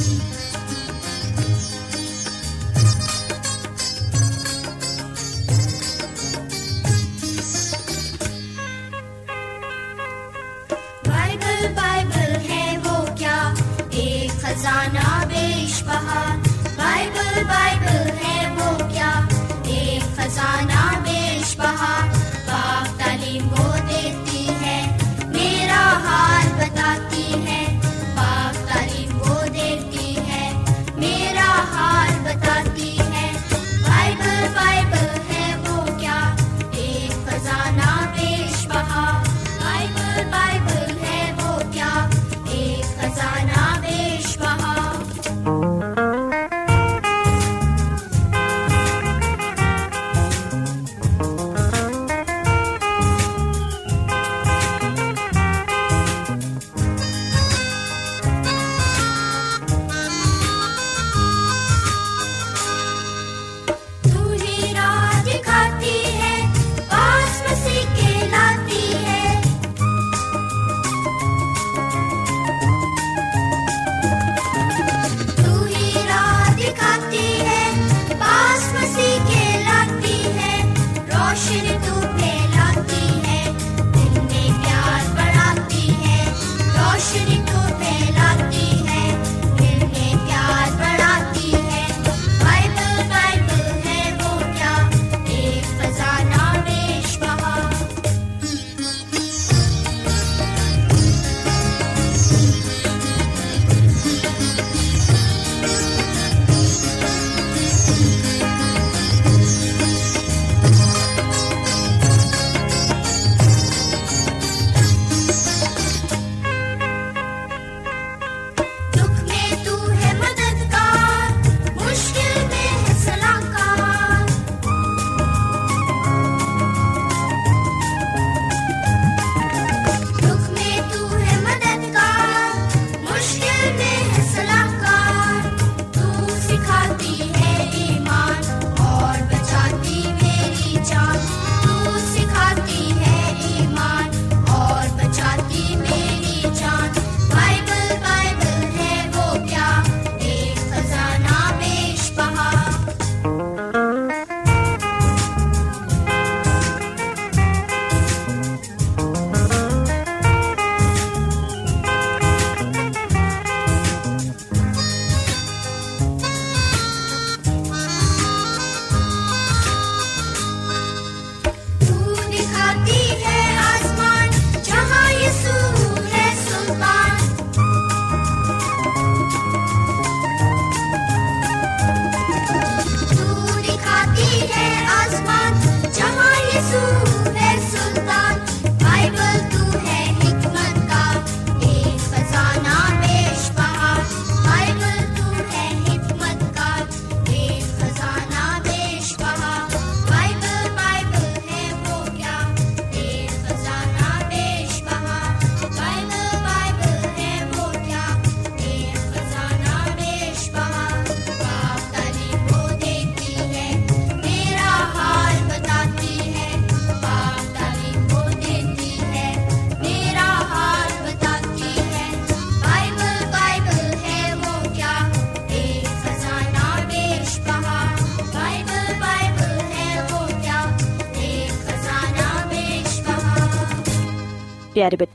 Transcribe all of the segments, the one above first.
ہوں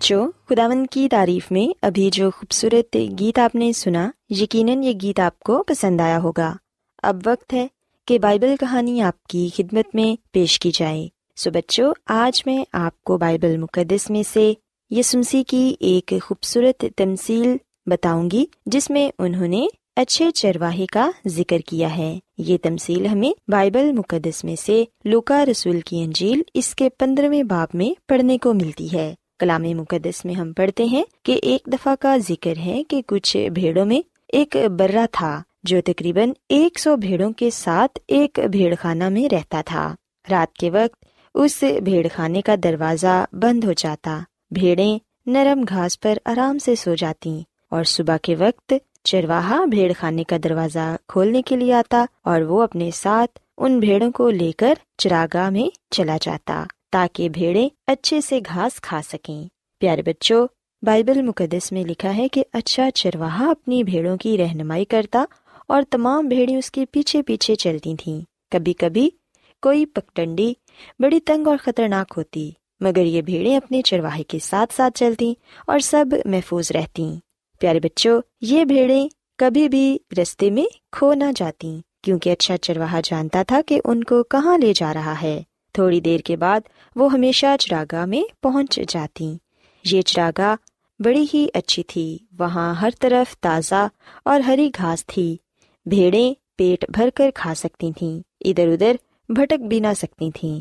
بچوں خداون کی تعریف میں ابھی جو خوبصورت گیت آپ نے سنا، یقیناً یہ گیت آپ کو پسند آیا ہوگا۔ اب وقت ہے کہ بائبل کہانی آپ کی خدمت میں پیش کی جائے۔ سو بچوں، آج میں آپ کو بائبل مقدس میں سے یسمسی کی ایک خوبصورت تمثیل بتاؤں گی، جس میں انہوں نے اچھے چرواہے کا ذکر کیا ہے۔ یہ تمثیل ہمیں بائبل مقدس میں سے لوکا رسول کی انجیل اس کے پندرہویں باب میں پڑھنے کو ملتی ہے۔ کلام مقدس میں ہم پڑھتے ہیں کہ ایک دفعہ کا ذکر ہے کہ کچھ بھیڑوں میں ایک برا تھا جو تقریباً ایک سو بھیڑوں کے ساتھ ایک بھیڑ خانہ میں رہتا تھا۔ رات کے وقت اس بھیڑ خانے کا دروازہ بند ہو جاتا۔ بھیڑیں نرم گھاس پر آرام سے سو جاتی اور صبح کے وقت چرواہا بھیڑ خانے کا دروازہ کھولنے کے لیے آتا اور وہ اپنے ساتھ ان بھیڑوں کو لے کر چراگاہ میں چلا جاتا۔ تاکہ بھیڑے اچھے سے گھاس کھا سکیں۔ پیارے بچوں، بائبل مقدس میں لکھا ہے کہ اچھا چرواہا اپنی بھیڑوں کی رہنمائی کرتا اور تمام بھیڑیں اس کے پیچھے پیچھے چلتی تھیں۔ کبھی کبھی کوئی پگڈنڈی بڑی تنگ اور خطرناک ہوتی، مگر یہ بھیڑیں اپنے چرواہے کے ساتھ ساتھ چلتی اور سب محفوظ رہتی پیارے بچوں، یہ بھیڑیں کبھی بھی رستے میں کھو نہ جاتی کیونکہ اچھا چرواہا جانتا تھا کہ ان کو کہاں لے جا رہا ہے۔ تھوڑی دیر کے بعد وہ ہمیشہ چراگاہ میں پہنچ جاتی۔ یہ چراگاہ بڑی ہی اچھی تھی۔ وہاں ہر طرف تازہ اور ہری گھاس تھی۔ بھیڑیں پیٹ بھر کر کھا سکتی تھیں۔ ادھر ادھر بھٹک بھی نہ سکتی تھیں۔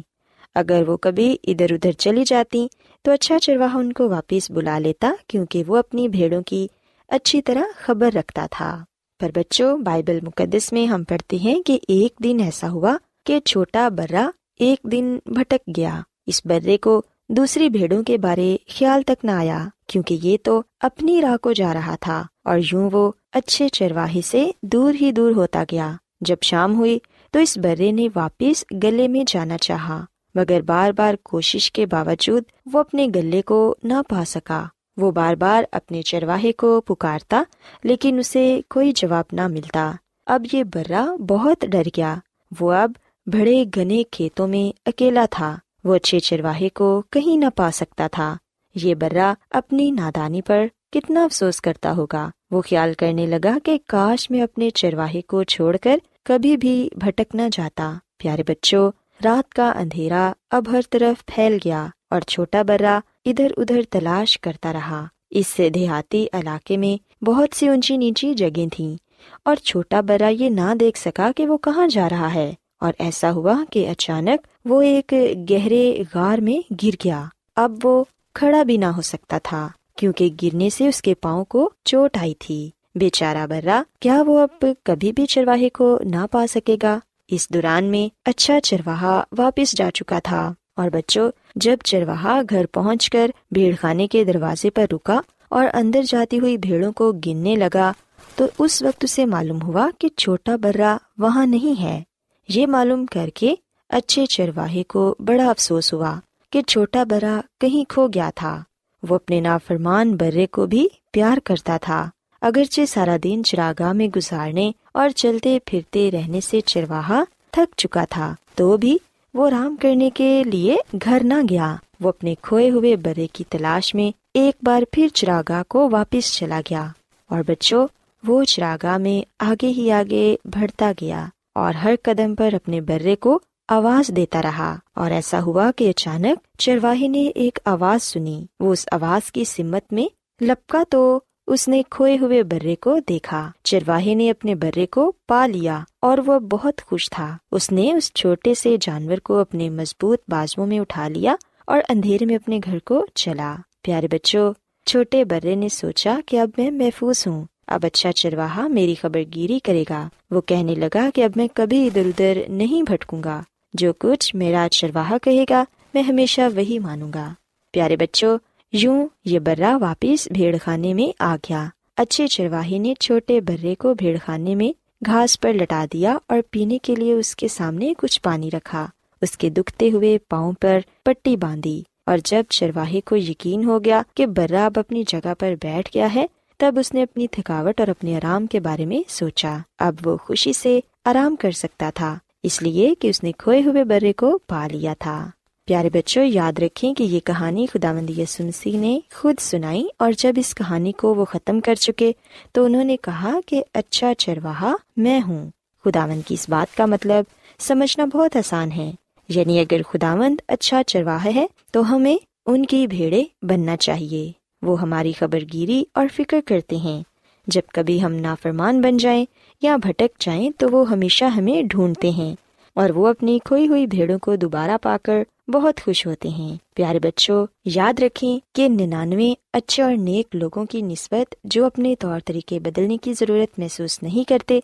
اگر وہ کبھی ادھر ادھر چلی جاتی تو اچھا چرواہا ان کو واپس بلا لیتا کیونکہ وہ اپنی بھیڑوں کی اچھی طرح خبر رکھتا تھا۔ پر بچوں، بائبل مقدس میں ہم پڑھتے ہیں کہ ایک دن ایسا ہوا کہ چھوٹا برا ایک دن بھٹک گیا۔ اس برے کو دوسری بھیڑوں کے بارے خیال تک نہ آیا، کیونکہ یہ تو اپنی راہ کو جا رہا تھا۔ اور یوں وہ اچھے چرواہے سے دور ہی دور ہوتا گیا۔ جب شام ہوئی تو اس برے نے واپس گلے میں جانا چاہا، مگر بار بار کوشش کے باوجود وہ اپنے گلے کو نہ پا سکا۔ وہ بار بار اپنے چرواہے کو پکارتا، لیکن اسے کوئی جواب نہ ملتا۔ اب یہ برا بہت ڈر گیا۔ وہ اب بڑے گنے کھیتوں میں اکیلا تھا۔ وہ اچھے چرواہے کو کہیں نہ پا سکتا تھا۔ یہ برا اپنی نادانی پر کتنا افسوس کرتا ہوگا۔ وہ خیال کرنے لگا کہ کاش میں اپنے چرواہے کو چھوڑ کر کبھی بھی بھٹک نہ جاتا۔ پیارے بچوں، رات کا اندھیرا اب ہر طرف پھیل گیا اور چھوٹا برا ادھر ادھر تلاش کرتا رہا۔ اس سے دیہاتی علاقے میں بہت سی اونچی نیچی جگہ تھیں اور چھوٹا برا یہ نہ دیکھ سکا کہ وہ کہاں جا رہا ہے۔ اور ایسا ہوا کہ اچانک وہ ایک گہرے غار میں گر گیا۔ اب وہ کھڑا بھی نہ ہو سکتا تھا، کیونکہ گرنے سے اس کے پاؤں کو چوٹ آئی تھی۔ بےچارا برا کیا وہ اب کبھی بھی چرواہے کو نہ پا سکے گا؟ اس دوران میں اچھا چرواہا واپس جا چکا تھا اور بچوں، جب چرواہا گھر پہنچ کر بھیڑ خانے کے دروازے پر رکا اور اندر جاتی ہوئی بھیڑوں کو گننے لگا، تو اس وقت اسے معلوم ہوا کہ چھوٹا برا وہاں نہیں ہے۔ یہ معلوم کر کے اچھے چرواہے کو بڑا افسوس ہوا کہ چھوٹا برا کہیں کھو گیا تھا۔ وہ اپنے نافرمان برے کو بھی پیار کرتا تھا، اگرچہ سارا دن چراگاہ میں گزارنے اور چلتے پھرتے رہنے سے چرواہا تھک چکا تھا، تو بھی وہ آرام کرنے کے لیے گھر نہ گیا۔ وہ اپنے کھوئے ہوئے برے کی تلاش میں ایک بار پھر چراگاہ کو واپس چلا گیا اور بچوں، وہ چراگاہ میں آگے ہی آگے بڑھتا گیا۔ اور ہر قدم پر اپنے برے کو آواز دیتا رہا۔ اور ایسا ہوا کہ اچانک چرواہی نے ایک آواز سنی۔ وہ اس آواز کی سمت میں لپکا تو اس نے کھوئے ہوئے برے کو دیکھا۔ چرواہے نے اپنے برے کو پا لیا اور وہ بہت خوش تھا۔ اس نے اس چھوٹے سے جانور کو اپنے مضبوط بازو میں اٹھا لیا اور اندھیرے میں اپنے گھر کو چلا۔ پیارے بچوں، چھوٹے برے نے سوچا کہ اب میں محفوظ ہوں۔ اب اچھا چرواہا میری خبر گیری کرے گا۔ وہ کہنے لگا کہ اب میں کبھی ادھر ادھر نہیں بھٹکوں گا۔ جو کچھ میرا چرواہا کہے گا، میں ہمیشہ وہی مانوں گا۔ پیارے بچوں، یوں یہ برا واپس بھیڑ خانے میں آ گیا۔ اچھے چرواہی نے چھوٹے برے کو بھیڑ خانے میں گھاس پر لٹا دیا اور پینے کے لیے اس کے سامنے کچھ پانی رکھا۔ اس کے دکھتے ہوئے پاؤں پر پٹی باندھی۔ اور جب چرواہے کو یقین ہو گیا کہ برا اب اپنی جگہ پر بیٹھ گیا ہے تب اس نے اپنی تھکاوٹ اور اپنے آرام کے بارے میں سوچا۔ اب وہ خوشی سے آرام کر سکتا تھا، اس لیے کہ اس نے کھوئے ہوئے برے کو پا لیا تھا۔ پیارے بچوں، یاد رکھیں کہ یہ کہانی خدا مند یسو مسیح نے خود سنائی اور جب اس کہانی کو وہ ختم کر چکے تو انہوں نے کہا کہ اچھا چرواہا، میں ہوں۔ خداوند کی اس بات کا مطلب سمجھنا بہت آسان ہے۔ یعنی اگر خداوند اچھا چرواہا ہے تو ہمیں ان کی بھیڑے بننا چاہیے۔ وہ ہماری خبر گیری اور فکر کرتے ہیں۔ جب کبھی ہم نافرمان بن جائیں یا بھٹک جائیں تو وہ ہمیشہ ہمیں ڈھونڈتے ہیں اور وہ اپنی کھوئی ہوئی بھیڑوں کو دوبارہ پا کر بہت خوش ہوتے ہیں۔ پیارے بچوں، یاد رکھیں کہ ننانوے اچھے اور نیک لوگوں کی نسبت جو اپنے طور طریقے بدلنے کی ضرورت محسوس نہیں کرتے،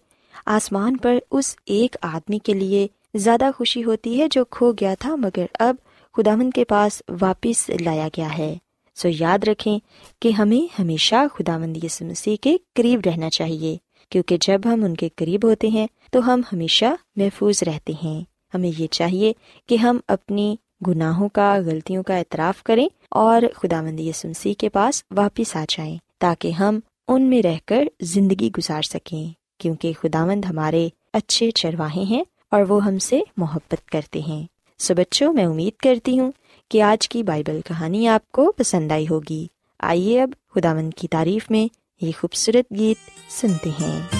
آسمان پر اس ایک آدمی کے لیے زیادہ خوشی ہوتی ہے جو کھو گیا تھا مگر اب خدامند کے پاس واپس لایا گیا ہے۔ سو یاد رکھیں کہ ہمیں ہمیشہ خدا مند یس مسیح کے قریب رہنا چاہیے، کیونکہ جب ہم ان کے قریب ہوتے ہیں تو ہم ہمیشہ محفوظ رہتے ہیں۔ ہمیں یہ چاہیے کہ ہم اپنی گناہوں کا، غلطیوں کا اعتراف کریں اور خدا مند یسمسی کے پاس واپس آ جائیں، تاکہ ہم ان میں رہ کر زندگی گزار سکیں۔ کیونکہ خدا مند ہمارے اچھے چرواہے ہیں اور وہ ہم سے محبت کرتے ہیں۔ سو بچوں، میں امید کرتی ہوں کہ آج کی بائبل کہانی آپ کو پسند آئی ہوگی۔ آئیے اب خدا مند کی تعریف میں یہ خوبصورت گیت سنتے ہیں۔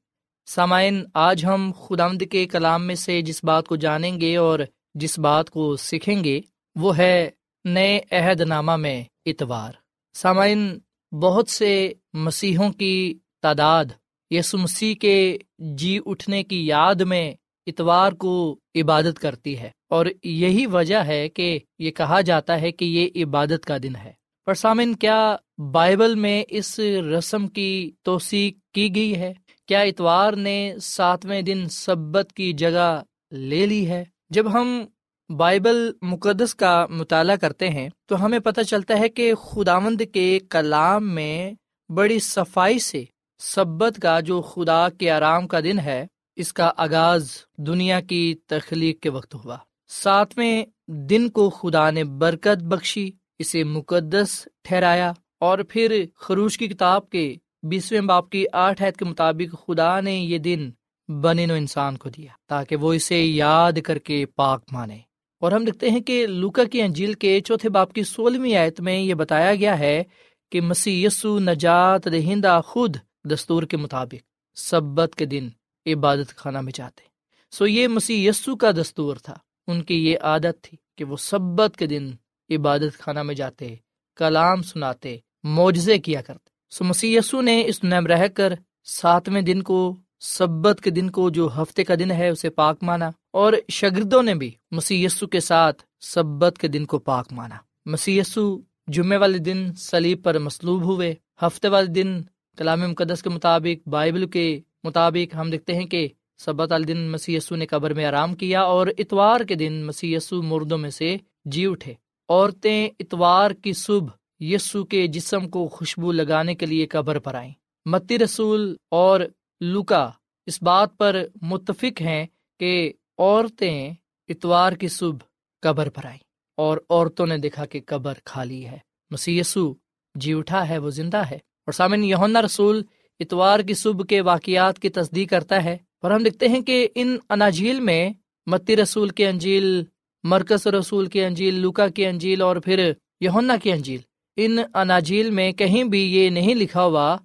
سامعین، آج ہم خدامد کے کلام میں سے جس بات کو جانیں گے اور جس بات کو سیکھیں گے، وہ ہے نئے عہد نامہ میں اتوار۔ سامعین، بہت سے مسیحوں کی تعداد یسو مسیح کے جی اٹھنے کی یاد میں اتوار کو عبادت کرتی ہے اور یہی وجہ ہے کہ یہ کہا جاتا ہے کہ یہ عبادت کا دن ہے۔ پر سامن کیا بائبل میں اس رسم کی توثیق کی گئی ہے؟ کیا اتوار نے ساتویں دن سبت کی جگہ لے لی ہے؟ جب ہم بائبل مقدس کا مطالعہ کرتے ہیں تو ہمیں پتہ چلتا ہے کہ خداوند کے کلام میں بڑی صفائی سے سبت کا جو خدا کے آرام کا دن ہے، اس کا آغاز دنیا کی تخلیق کے وقت ہوا۔ ساتویں دن کو خدا نے برکت بخشی، اسے مقدس ٹھہرایا اور پھر خروش کی کتاب کے بیسویں باپ کی آٹھ عید کے مطابق خدا نے یہ دن بنے نو انسان کو دیا تاکہ وہ اسے یاد کر کے پاک مانے۔ اور ہم دیکھتے ہیں کہ لوکا کی انجیل کے چوتھے باپ کی سولہویں آیت میں یہ بتایا گیا ہے کہ مسی یسو نجات دہندہ خود دستور کے مطابق سبت کے دن عبادت خانہ میں جاتے۔ سو یہ مسیح یسو کا دستور تھا۔ ان کی یہ عادت تھی کہ وہ سبت کے دن عبادت خانہ میں جاتے، کلام سناتے، معجزے کیا کرتے۔ سو مسیح یسو نے اس نیم رہ کر ساتویں دن کو، سبت کے دن کو جو ہفتے کا دن ہے اسے پاک مانا اور شگردوں نے بھی مسی یسو کے ساتھ سبت کے دن کو پاک مانا۔ مسی یسو جمعے والے دن سلیب پر مصلوب ہوئے۔ ہفتے والے دن کلام مقدس کے مطابق، بائبل کے مطابق ہم دیکھتے ہیں کہ سبت دن مسی یسو نے قبر میں آرام کیا اور اتوار کے دن مسی یسو مردوں میں سے جی اٹھے۔ عورتیں اتوار کی صبح یسو کے جسم کو خوشبو لگانے کے لیے قبر پر آئیں۔ متی رسول اور لوکا اس بات پر متفق ہیں کہ عورتیں اتوار کی صبح قبر پر آئیں اور عورتوں نے دیکھا کہ قبر خالی ہے۔ مسی یسو جی اٹھا ہے، وہ زندہ ہے۔ اور سامن یونا رسول اتوار کی صبح کے واقعات کی تصدیق کرتا ہے اور ہم دیکھتے ہیں کہ ان اناجیل میں متی رسول کی انجیل، مرکز رسول کی انجیل، لوکا کی انجیل اور پھر یونا کی انجیل ان اناجیل میں کہیں بھی یہ نہیں لکھا ہوا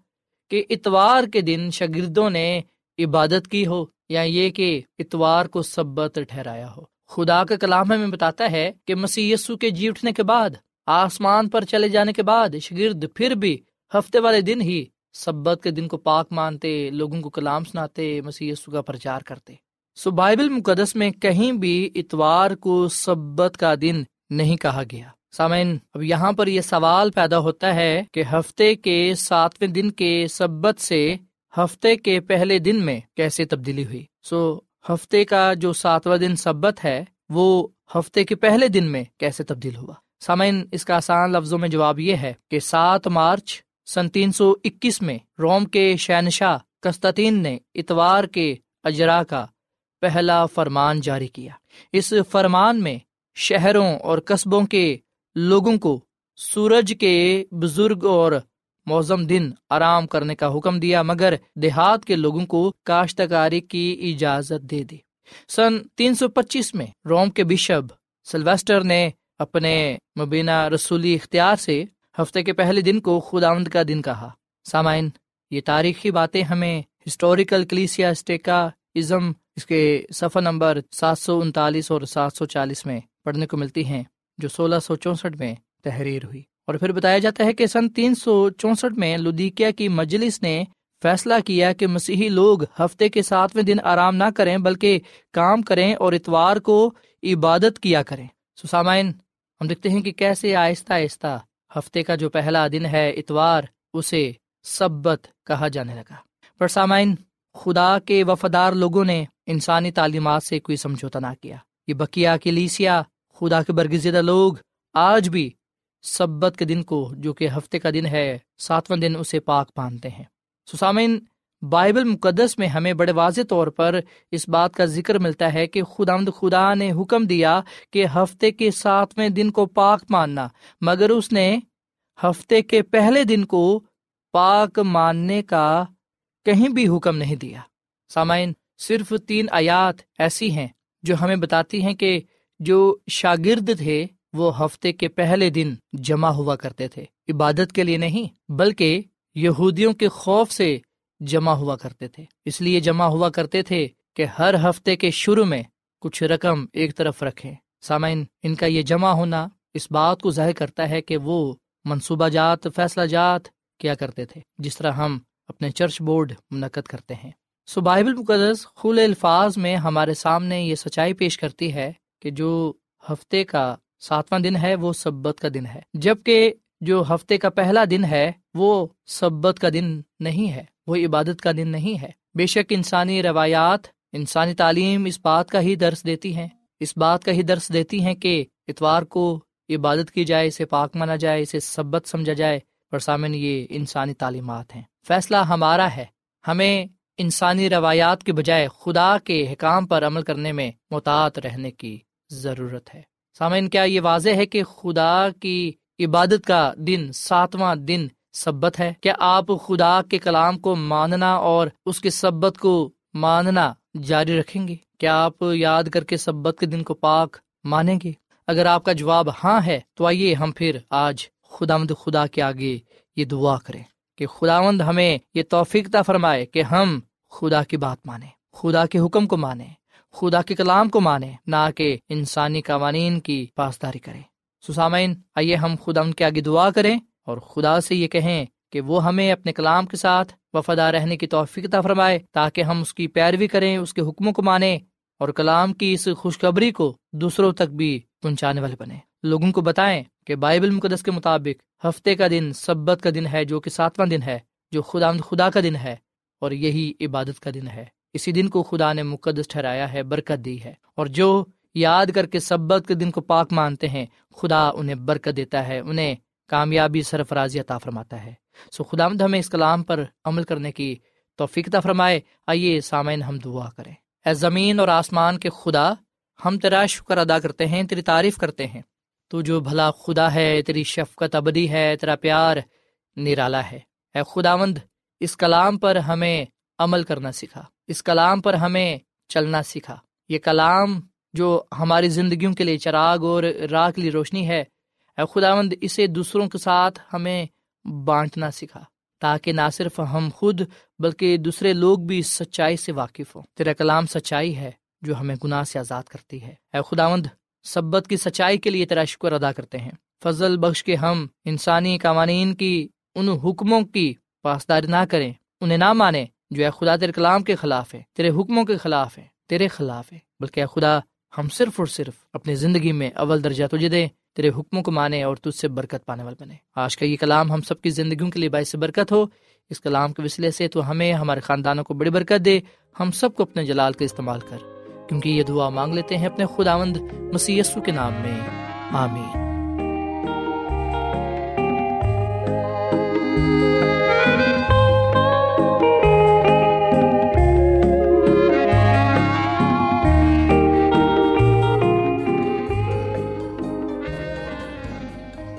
کہ اتوار کے دن شاگردوں نے عبادت کی ہو یا یہ کہ اتوار کو سبت ٹھہرایا ہو۔ خدا کا کلام ہمیں بتاتا ہے کہ مسیح یسو کے جی اٹھنے کے بعد، آسمان پر چلے جانے کے بعد شگرد پھر بھی ہفتے والے دن ہی سبت کے دن کو پاک مانتے، لوگوں کو کلام سناتے، مسیح یسو کا پرچار کرتے۔ سو بائبل مقدس میں کہیں بھی اتوار کو سبت کا دن نہیں کہا گیا۔ سامعین، اب یہاں پر یہ سوال پیدا ہوتا ہے کہ ہفتے کے ساتویں دن کے سبت سے ہفتے کے پہلے دن میں کیسے تبدیلی ہوئی؟ سو، ہفتے کا جو ساتواں دن سبت ہے، وہ ہفتے کے پہلے دن میں کیسے تبدیل ہوا؟ سامعین، اس کا آسان لفظوں میں جواب یہ ہے کہ سات مارچ سن تین سو اکیس میں روم کے شہنشاہ کستین نے اتوار کے اجرا کا پہلا فرمان جاری کیا۔ اس فرمان میں شہروں اور قصبوں کے لوگوں کو سورج کے بزرگ اور موزم دن آرام کرنے کا حکم دیا، مگر دیہات کے لوگوں کو کاشتکاری کی اجازت دے دی۔ سن تین سو پچیس میں روم کے بشپ سلویسٹر نے اپنے مبینہ رسولی اختیار سے ہفتے کے پہلے دن کو خدا آمد کا دن کہا۔ سامعین، یہ تاریخی باتیں ہمیں ہسٹوریکل کلیسیا اسٹیکا ازم اس کے صفحہ نمبر سات سو انتالیس اور سات سو چالیس میں پڑھنے کو ملتی ہیں۔ جو سولہ سو چونسٹھ میں تحریر ہوئی۔ اور پھر بتایا جاتا ہے کہ سن تین سو چونسٹھ میں لدیکیا کی مجلس نے فیصلہ کیا کہ مسیحی لوگ ہفتے کے ساتویں دن آرام نہ کریں، بلکہ کام کریں اور اتوار کو عبادت کیا کریں۔ سسامائن ہم دیکھتے ہیں کہ کیسے آہستہ آہستہ ہفتے کا جو پہلا دن ہے، اتوار، اسے سبت کہا جانے لگا۔ پر سامعین، خدا کے وفادار لوگوں نے انسانی تعلیمات سے کوئی سمجھوتا نہ کیا۔ یہ بکیا کی لیسیا خدا کے برگزیدہ لوگ آج بھی سبت کے دن کو جو کہ ہفتے کا دن ہے، ساتواں دن اسے پاک مانتے ہیں۔ سسامین بائبل مقدس میں ہمیں بڑے واضح طور پر اس بات کا ذکر ملتا ہے کہ خدا خدا نے حکم دیا کہ ہفتے کے ساتویں دن کو پاک ماننا، مگر اس نے ہفتے کے پہلے دن کو پاک ماننے کا کہیں بھی حکم نہیں دیا۔ سامعین، صرف تین آیات ایسی ہیں جو ہمیں بتاتی ہیں کہ جو شاگرد تھے، وہ ہفتے کے پہلے دن جمع ہوا کرتے تھے۔ عبادت کے لیے نہیں، بلکہ یہودیوں کے خوف سے جمع ہوا کرتے تھے۔ اس لیے جمع ہوا کرتے تھے کہ ہر ہفتے کے شروع میں کچھ رقم ایک طرف رکھے سامعین، ان کا یہ جمع ہونا اس بات کو ظاہر کرتا ہے کہ وہ منصوبہ جات، فیصلہ جات کیا کرتے تھے، جس طرح ہم اپنے چرچ بورڈ منعقد کرتے ہیں۔ سو بائبل مقدس خل الفاظ میں ہمارے سامنے یہ سچائی پیش کرتی ہے کہ جو ہفتے کا ساتواں دن ہے وہ سبت کا دن ہے، جبکہ جو ہفتے کا پہلا دن ہے وہ سبت کا دن نہیں ہے، وہ عبادت کا دن نہیں ہے۔ بے شک انسانی روایات، انسانی تعلیم اس بات کا ہی درس دیتی ہیں، اس بات کا ہی درس دیتی ہیں کہ اتوار کو عبادت کی جائے، اسے پاک مانا جائے، اسے سبت سمجھا جائے اور سامن یہ انسانی تعلیمات ہیں۔ فیصلہ ہمارا ہے، ہمیں انسانی روایات کے بجائے خدا کے حکام پر عمل کرنے میں محتاط رہنے کی ضرورت ہے۔ سامعین، کیا یہ واضح ہے کہ خدا کی عبادت کا دن ساتواں دن سبت ہے؟ کیا آپ خدا کے کلام کو ماننا اور اس کے سبت کو ماننا جاری رکھیں گے؟ کیا آپ یاد کر کے سبت کے دن کو پاک مانیں گے؟ اگر آپ کا جواب ہاں ہے، تو آئیے ہم پھر آج خدا خدا کے آگے یہ دعا کریں کہ خدا مند ہمیں یہ توفیقتا فرمائے کہ ہم خدا کی بات مانیں، خدا کے حکم کو مانیں۔ خدا کے کلام کو مانیں نہ کہ انسانی قوانین کی پاسداری کریں سسامین، آئیے ہم خدا ان کے آگے دعا کریں اور خدا سے یہ کہیں کہ وہ ہمیں اپنے کلام کے ساتھ وفادار رہنے کی توفیقتا فرمائے، تاکہ ہم اس کی پیروی کریں، اس کے حکموں کو مانیں اور کلام کی اس خوشخبری کو دوسروں تک بھی پہنچانے والے بنے لوگوں کو بتائیں کہ بائبل مقدس کے مطابق ہفتے کا دن سبت کا دن ہے، جو کہ ساتواں دن ہے، جو خدا خدا کا دن ہے اور یہی عبادت کا دن ہے۔ اسی دن کو خدا نے مقدس ٹھہرایا ہے، برکت دی ہے۔ اور جو یاد کر کے سبت کے دن کو پاک مانتے ہیں، خدا انہیں برکت دیتا ہے، انہیں کامیابی، سرفرازی عطا فرماتا ہے۔ سو خدا مد ہمیں اس کلام پر عمل کرنے کی توفیقتا فرمائے۔ آئیے سامعین ہم دعا کریں۔ اے زمین اور آسمان کے خدا، ہم تیرا شکر ادا کرتے ہیں، تیری تعریف کرتے ہیں۔ تو جو بھلا خدا ہے، تیری شفقت ابدی ہے، تیرا پیار نرالا ہے۔ اے خداوند، اس کلام پر ہمیں عمل کرنا سکھا۔ اس کلام پر ہمیں چلنا سکھا یہ کلام جو ہماری زندگیوں کے لیے چراغ اور راہ کے لیے روشنی ہے، اے خدا مند اسے دوسروں کے ساتھ ہمیں بانٹنا سکھا تاکہ نہ صرف ہم خود، بلکہ دوسرے لوگ بھی سچائی سے واقف ہوں۔ تیرا کلام سچائی ہے جو ہمیں گناہ سے آزاد کرتی ہے۔ اے خداوند، سبت کی سچائی کے لیے تیرا شکر ادا کرتے ہیں۔ فضل بخش کے ہم انسانی قوانین کی، ان حکموں کی پاسداری نہ کریں، انہیں نہ مانیں۔ جو اے خدا تیرے کلام کے خلاف ہے تیرے حکموں کے خلاف ہے تیرے خلاف ہے بلکہ اے خدا، ہم صرف اور صرف اپنی زندگی میں اول درجہ تجھے دیں، تیرے حکموں کو مانے اور تجھ سے برکت پانے والے بنے آج کا یہ کلام ہم سب کی زندگیوں کے لیے باعث برکت ہو۔ اس کلام کے وسیلے سے تو ہمیں، ہمارے خاندانوں کو بڑی برکت دے۔ ہم سب کو اپنے جلال کا استعمال کر، کیونکہ یہ دعا مانگ لیتے ہیں اپنے خداوند مسیسو کے نام میں۔ آمین۔